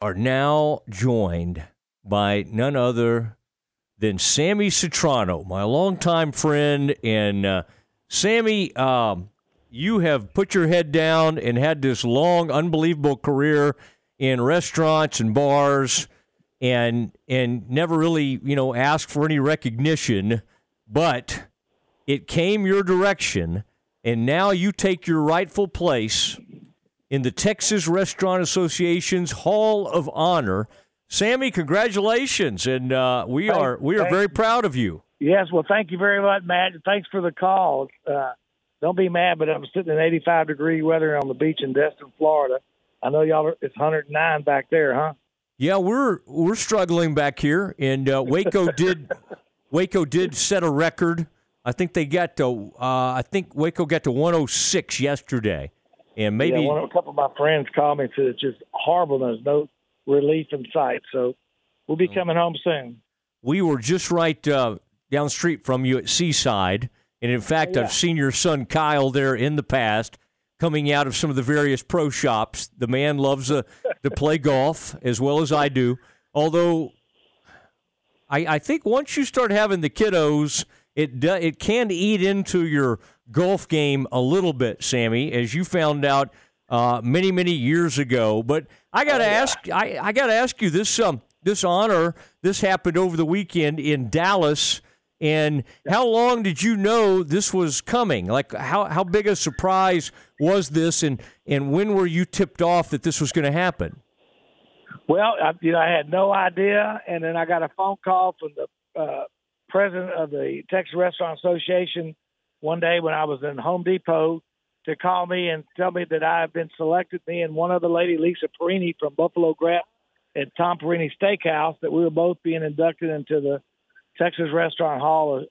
are now joined by none other than Sammy Citrano, my longtime friend. And uh, Sammy, um, you have put your head down and had this long, unbelievable career in restaurants and bars, and and never really, you know, asked for any recognition, but it came your direction, and now you take your rightful place in the Texas Restaurant Association's Hall of Honor. Sammy, congratulations, and uh, we Thank- are we are thank- very proud of you. Yes, well, thank you very much, Matt. Thanks for the call. Uh, don't be mad, but I'm sitting in 85 degree weather on the beach in Destin, Florida. I know y'all. Are, it's 109 back there, huh? Yeah, we're we're struggling back here, and uh, Waco did Waco did set a record. I think they got to uh, I think Waco got to 106 yesterday, and maybe yeah, one, a couple of my friends called me and said it's just horrible. There's no relief in sight, so we'll be coming home soon. we were just right uh, down the street from you at Seaside, and in fact, Yeah. I've seen your son Kyle there in the past, coming out of some of the various pro shops. The man loves uh, to play golf as well as I do. Although, I, I think once you start having the kiddos, it do, it can eat into your golf game a little bit, Sammy, as you found out uh, many many years ago. But I got to ask, I, I got to ask you this um this honor this happened over the weekend in Dallas. And how long did you know this was coming? Like how, how big a surprise was this, and, and when were you tipped off that this was going to happen? Well, I, you know, I had no idea, and then I got a phone call from the uh, president of the Texas Restaurant Association one day when I was in Home Depot to call me and tell me that I have been selected. Me and one other lady, Lisa Perini from Buffalo Gap at Tom Perini Steakhouse, that we were both being inducted into the Texas Restaurant Hall of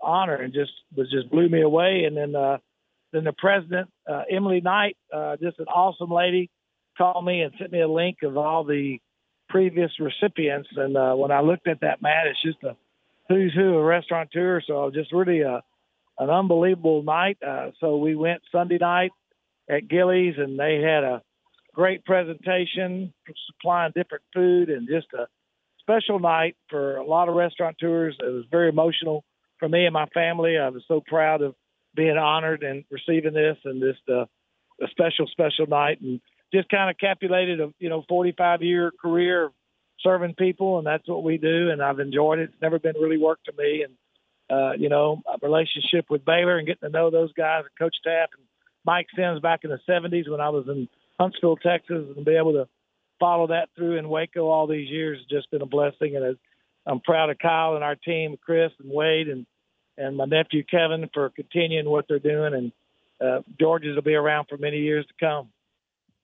Honor, and just was just blew me away. And then uh, then the president, uh, Emily Knight, uh, just an awesome lady, called me and sent me a link of all the previous recipients. And uh, when I looked at that, Matt, it's just a who's who of restaurateurs. So just really a an unbelievable night. Uh, so we went Sunday night at Gilley's, and they had a great presentation, supplying different food, and just a special night for a lot of restaurateurs. It was very emotional for me and my family. I was so proud of being honored and receiving this, and just uh, a special, special night, and just kind of capulated a you know 45 year career serving people, and that's what we do, and I've enjoyed it. It's never been really work to me, and uh, you know, relationship with Baylor and getting to know those guys and Coach Tapp and Mike Sims back in the 70s when I was in Huntsville, Texas, and be able to follow that through in Waco all these years has just been a blessing. And I'm proud of Kyle and our team, Chris and Wade, and and my nephew Kevin for continuing what they're doing. And uh, George's will be around for many years to come.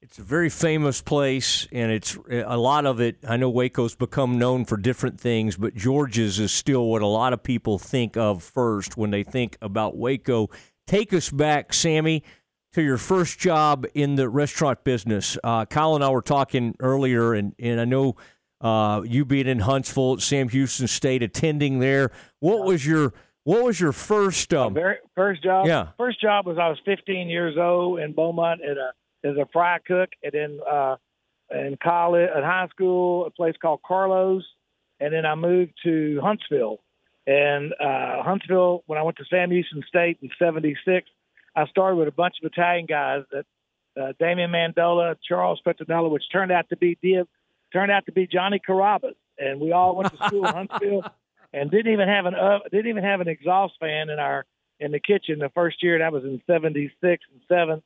It's a very famous place, and it's a lot of it. I know Waco's become known for different things, but George's is still what a lot of people think of first when they think about Waco. Take us back, Sammy, to your first job in the restaurant business. Uh, Kyle and I were talking earlier, and, and I know uh, you being in Huntsville at Sam Houston State, attending there. What was your what was your first? Um, Very first job. Yeah. First job was I was 15 years old in Beaumont at a is a fry cook, and then uh, in college, in high school, a place called Carlos, and then I moved to Huntsville. And uh, Huntsville, when I went to Sam Houston State in '76, I started with a bunch of Italian guys that uh, Damian Mandola, Charles Petronella, which turned out to be Div, turned out to be Johnny Carrabba's, and we all went to school in Huntsville, and didn't even have an uh, didn't even have an exhaust fan in our in the kitchen the first year. That was in '76 and '7,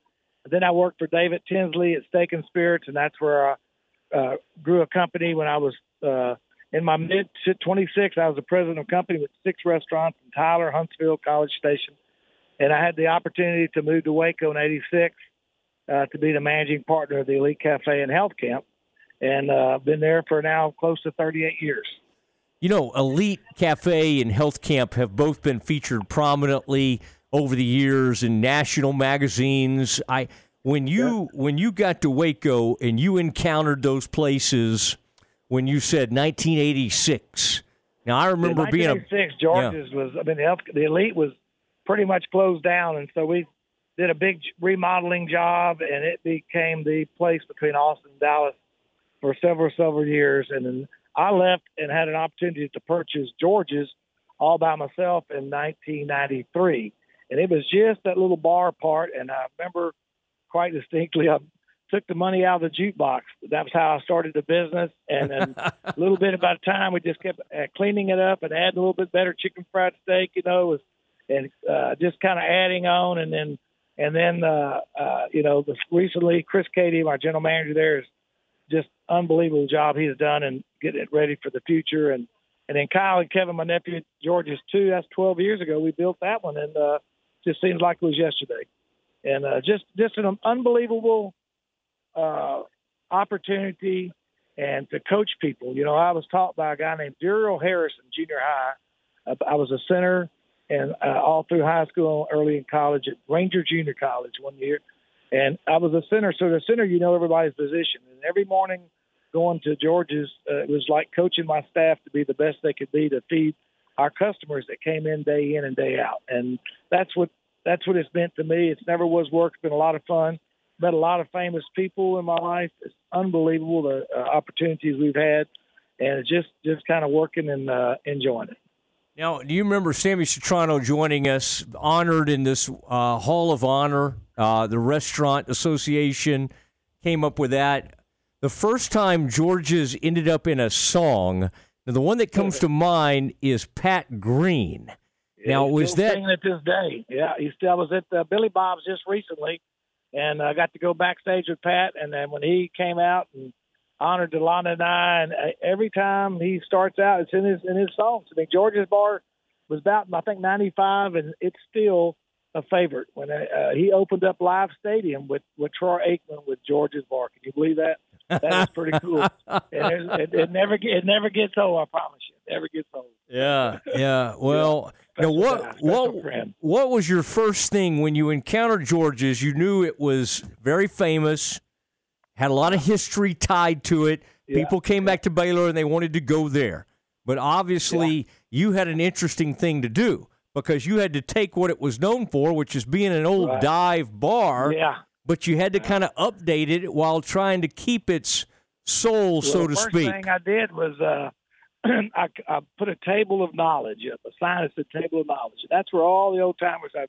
then I worked for David Tinsley at Steak and Spirits, and that's where I uh, grew a company when I was uh, in my mid 26. I was the president of a company with six restaurants in Tyler, Huntsville, College Station, and I had the opportunity to move to Waco in '86 uh, to be the managing partner of the Elite Cafe and Health Camp, and uh, been there for now close to 38 years. You know, Elite Cafe and Health Camp have both been featured prominently over the years in national magazines. I when you when you got to Waco and you encountered those places when you said 1986. Now I remember In being a 1986, George's was. I mean, the, health, the elite was pretty much closed down, and so we did a big remodeling job, and it became the place between Austin and Dallas for several several years, and then I left and had an opportunity to purchase George's all by myself in 1993, and it was just that little bar part. And I remember quite distinctly, I took the money out of the jukebox. That was how I started the business, and then a little bit about time we just kept uh, cleaning it up and adding a little bit better chicken fried steak, you know, was, and uh, just kind of adding on, and then and then uh, uh, you know, the, recently Chris Katie, my general manager there, is just unbelievable job he's done and getting it ready for the future. And and then Kyle and Kevin, my nephew, George's too. That's 12 years ago. We built that one, and uh, just seems like it was yesterday. And uh, just just an unbelievable uh, opportunity and to coach people. You know, I was taught by a guy named Daryl Harrison, junior high. I was a center and uh, all through high school, early in college at Ranger Junior College one year. And I was a center. So the center, you know everybody's position. And every morning going to George's, uh, it was like coaching my staff to be the best they could be to feed our customers that came in day in and day out. And that's what that's what it's meant to me. It's never was work. It's been a lot of fun. Met a lot of famous people in my life. It's unbelievable the uh, opportunities we've had, and it's just just kind of working and uh, enjoying it. Now, do you remember Sammy Citrano joining us, honored in this uh, Hall of Honor? Uh, the Restaurant Association came up with that. The first time George's ended up in a song, now the one that comes to mind is Pat Green. Now, was that at this day? Yeah, he still I was at uh, Billy Bob's just recently, and I got to go backstage with Pat. And then when he came out and honored Delana and I, and uh, every time he starts out, it's in his in his songs. I mean, George's Bar was about I think '95, and it's still a favorite. When uh, uh, he opened up Live Stadium with with Troy Aikman with George's Bar, can you believe that? That is pretty cool. and it, it, never it never gets old. I promise you, it never gets old. Yeah, yeah. Well, yeah. now what what friend. what was your first thing when you encountered George's? You knew it was very famous had a lot of history tied to it. Yeah. People came back to Baylor and they wanted to go there. But obviously, yeah. you had an interesting thing to do because you had to take what it was known for, which is being an old right. dive bar. Yeah. But you had to kind of update it while trying to keep its soul, well, so to speak. The first thing I did was uh, I, I, put a table of knowledge up, a sign that said table of knowledge. That's where all the old timers, I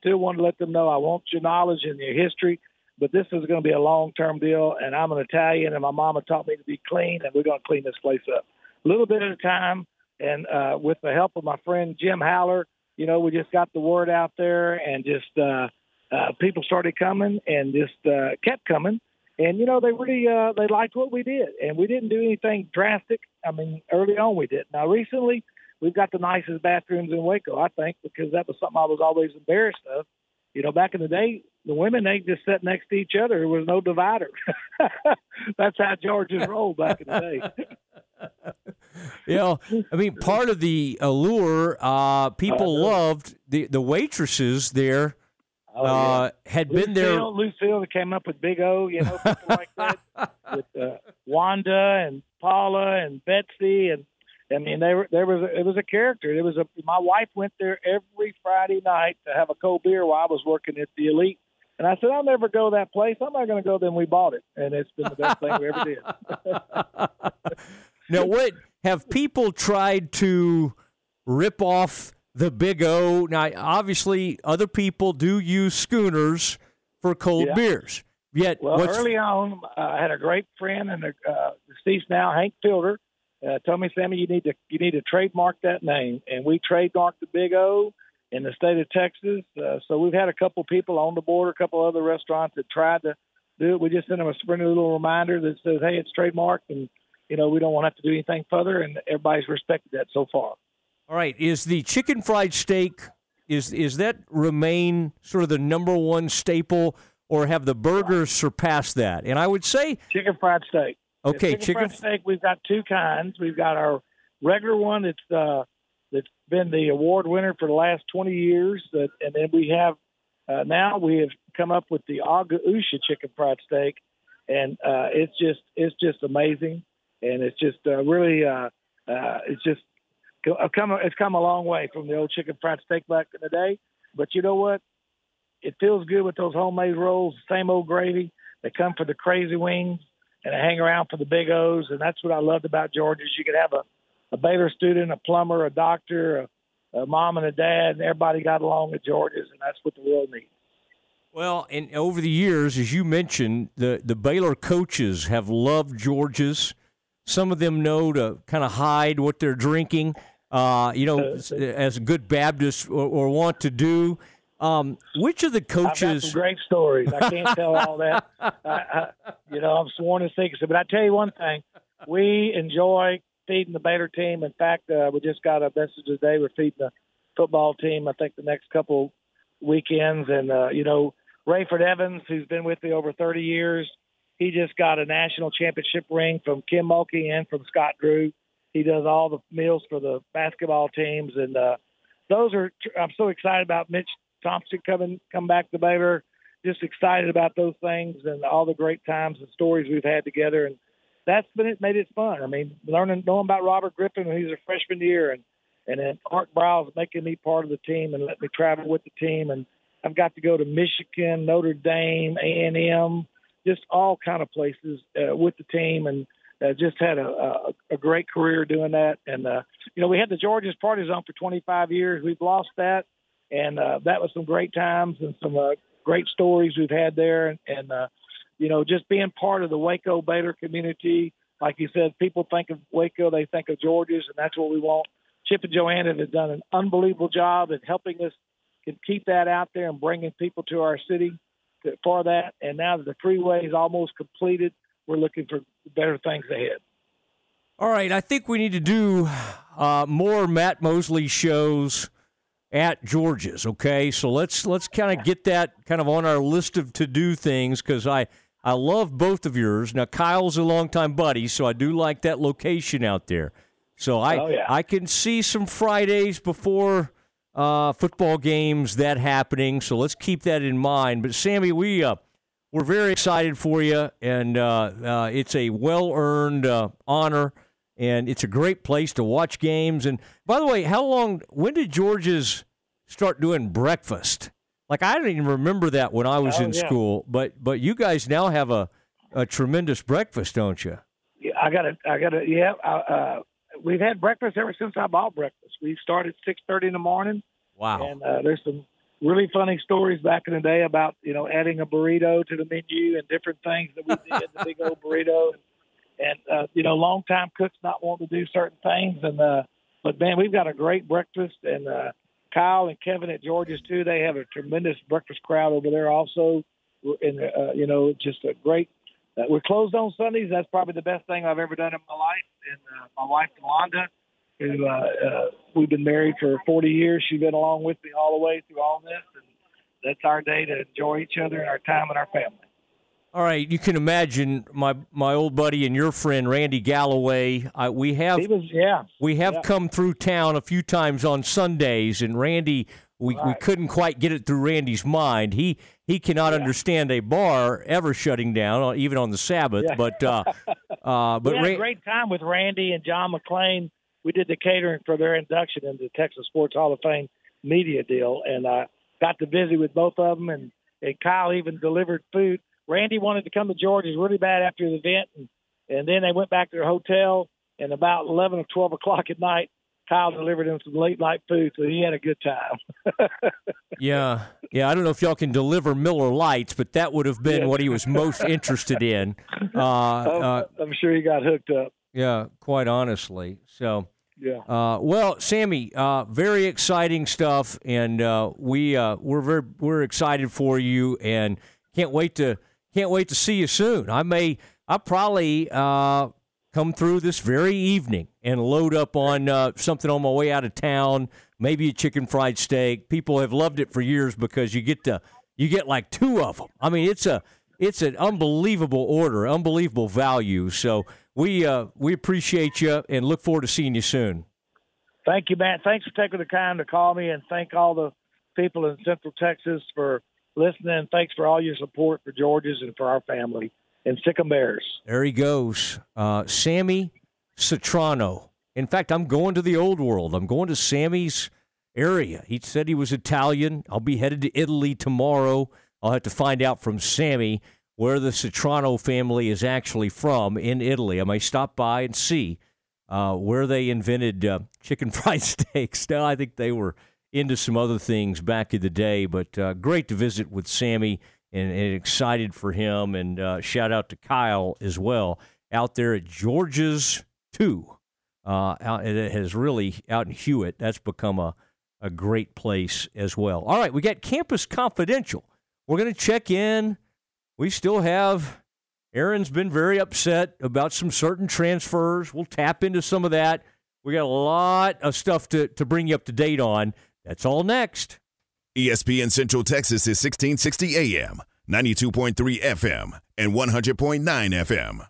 still want to let them know I want your knowledge and your history but this is going to be a long term deal. And I'm an Italian, and my mama taught me to be clean, and we're going to clean this place up a little bit at a time. And uh, with the help of my friend Jim Haller, you know, we just got the word out there, and just uh, uh, people started coming, and just uh, kept coming. And you know, they really uh, they liked what we did, and we didn't do anything drastic. I mean, early on we did. Now recently, we've got the nicest bathrooms in Waco, I think, because that was something I was always embarrassed of. You know, back in the day, the women they just sat next to each other. There was no divider. That's how George's rolled back in the day. you know, I mean, part of the allure, uh, people loved the the waitresses there. Oh, uh, yeah. had Lucille, been there. Lucille came up with Big O, you know, people like that, with uh, Wanda and Paula and Betsy and I mean, they were, there was a, it was a character. It was a my wife went there every Friday night to have a cold beer while I was working at the Elite, and I said, I'll never go that place. I'm not going to go. Then we bought it, and it's been the best thing we ever did. now, what have people tried to rip off the Big O? Now, obviously, other people do use schooners for cold yeah. beers. Yet, well, early on, uh, I had a great friend and a uh, deceased now, Hank Fielder, uh, told me, Sammy, you need to you need to trademark that name, and we trademarked the Big O in the state of Texas. Uh, so we've had a couple people on the board, a couple other restaurants that tried to do it. We just sent them a friendly little reminder that says, "Hey, it's trademarked, and you know we don't want to have to do anything further." And everybody's respected that so far. All right, is the chicken fried steak is is that remain sort of the number one staple, or have the burgers surpassed that? And I would say chicken fried steak. Okay, chicken, chicken fried steak. We've got two kinds. We've got our regular one. It's uh, that's been the award winner for the last 20 years. That, and then we have uh, now we have come up with the Aga Usha chicken fried steak, and uh, it's just it's just amazing, and it's just uh, really uh, uh, it's just Uh, come it's come a long way from the old chicken fried steak back in the day. But you know what? It feels good with those homemade rolls, same old gravy. They come for the crazy wings, and they hang around for the big O's. And that's what I loved about George's. Is you could have a, a Baylor student, a plumber, a doctor, a, a mom and a dad, and everybody got along at George's, and that's what the world needs. Well, and over the years, as you mentioned, the, the Baylor coaches have loved George's. Some of them know to kind of hide what they're drinking, uh, you know, as good Baptists or, or want to do. Um, which of the coaches? I've got some great stories. I can't tell all that. I, I, you know, I'm sworn to secrecy. But I tell you one thing: we enjoy feeding the Baylor team. In fact, uh, we just got a message today. We're feeding the football team. I think the next couple weekends, and uh, you know, Rayford Evans, who's been with me over 30 years, he just got a national championship ring from Kim Mulkey and from Scott Drew. He does all the meals for the basketball teams, and uh, those are. I'm so excited about Mitch Thompson coming come back to Baylor. Just excited about those things and all the great times and stories we've had together, and that's been it made it fun. I mean, learning knowing about Robert Griffin when he's a freshman year, and and then Art Briles making me part of the team and let me travel with the team and I've got to go to Michigan, Notre Dame, A and M, just all kind of places uh, with the team, and uh, just had a, a, a great career doing that. And uh, you know, we had the George's Party Zone for 25 years. We've lost that, and uh, that was some great times and some uh, great stories we've had there. And, and uh, you know, just being part of the Waco Baylor community. Like you said, people think of Waco, they think of George's, and that's what we want. Chip and Joanna have done an unbelievable job in helping us can keep that out there and bringing people to our city for that. And now that the freeway is almost completed, we're looking for better things ahead. All right, I think we need to do uh, more Matt Mosley shows at George's. Okay, so let's let's kind of get that kind of on our list of to do things because I I love both of yours. Now Kyle's a longtime buddy, so I do like that location out there. So I oh, yeah. I can see some Fridays before uh, football games that happening. So let's keep that in mind. But Sammy, we uh, we're very excited for you, and uh, uh, it's a well earned uh, honor, and it's a great place to watch games. And by the way, how long? When did George's start doing breakfast? Like I don't even remember that when I was oh, in yeah. school. But but you guys now have a a tremendous breakfast, don't you? Yeah, I got it. I got it. Yeah, uh, we've had breakfast ever since I bought breakfast. We started six thirty in the morning. Wow! And uh, there's some really funny stories back in the day about you know adding a burrito to the menu and different things that we did. the big old burrito, and, and uh, you know, long time cooks not wanting to do certain things. And uh, but man, we've got a great breakfast, and uh, Kyle and Kevin at George's too. They have a tremendous breakfast crowd over there also. And uh, you know, just a great uh, we're closed on Sundays. That's probably the best thing I've ever done in my life. And uh, my wife, Yolanda, who uh, uh, we've been married for 40 years, she's been along with me all the way through all this. And that's our day to enjoy each other and our time and our family. All right, you can imagine my my old buddy and your friend Randy Galloway. I, we have was, yeah, we have yeah. come through town a few times on Sundays, and Randy we, right. we couldn't quite get it through Randy's mind. He he cannot yeah. understand a bar ever shutting down, uh, even on the Sabbath. Yeah. But uh, uh, but we had Ra- a great time with Randy and John McClain. We did the catering for their induction into the Texas Sports Hall of Fame media deal, and I uh, got to visit with both of them. And, and Kyle even delivered food. Randy wanted to come to George's really bad after the event, and and then they went back to their hotel. And about eleven or twelve o'clock at night, Kyle delivered him some late night food, so he had a good time. yeah, yeah. I don't know if y'all can deliver Miller Lights, but that would have been Yeah. what he was most interested in. Uh, uh, I'm sure he got hooked up. yeah, quite honestly. So, Yeah. uh, well, Sammy, uh, very exciting stuff, and uh, we uh, we're very we're excited for you, and can't wait to can't wait to see you soon. I may I probably uh, come through this very evening and load up on uh, something on my way out of town. Maybe a chicken fried steak. People have loved it for years because you get to you get like two of them. I mean, it's a it's an unbelievable order, unbelievable value. So we uh, we appreciate you and look forward to seeing you soon. Thank you, Matt. Thanks for taking the time to call me, and thank all the people in Central Texas for listening. Thanks for all your support for George's and for our family and Sic 'em Bears. There he goes, uh, Sammy Citrano. In fact, I'm going to the old world. I'm going to Sammy's area. He said he was Italian. I'll be headed to Italy tomorrow. I'll have to find out from Sammy where the Citrano family is actually from in Italy. I may stop by and see uh, where they invented uh, chicken fried steaks. Now, I think they were into some other things back in the day, but uh, great to visit with Sammy and, and excited for him. And uh, shout out to Kyle as well out there at George's 2. Uh, out, it has really, out in Hewitt, that's become a, a great place as well. All right, we got Campus Confidential. We're going to check in we still have Aaron's been very upset about some certain transfers. We'll tap into some of that. We got a lot of stuff to, to bring you up to date on. That's all next. ESPN Central Texas is 1660 AM, 92.3 FM, and 100.9 FM.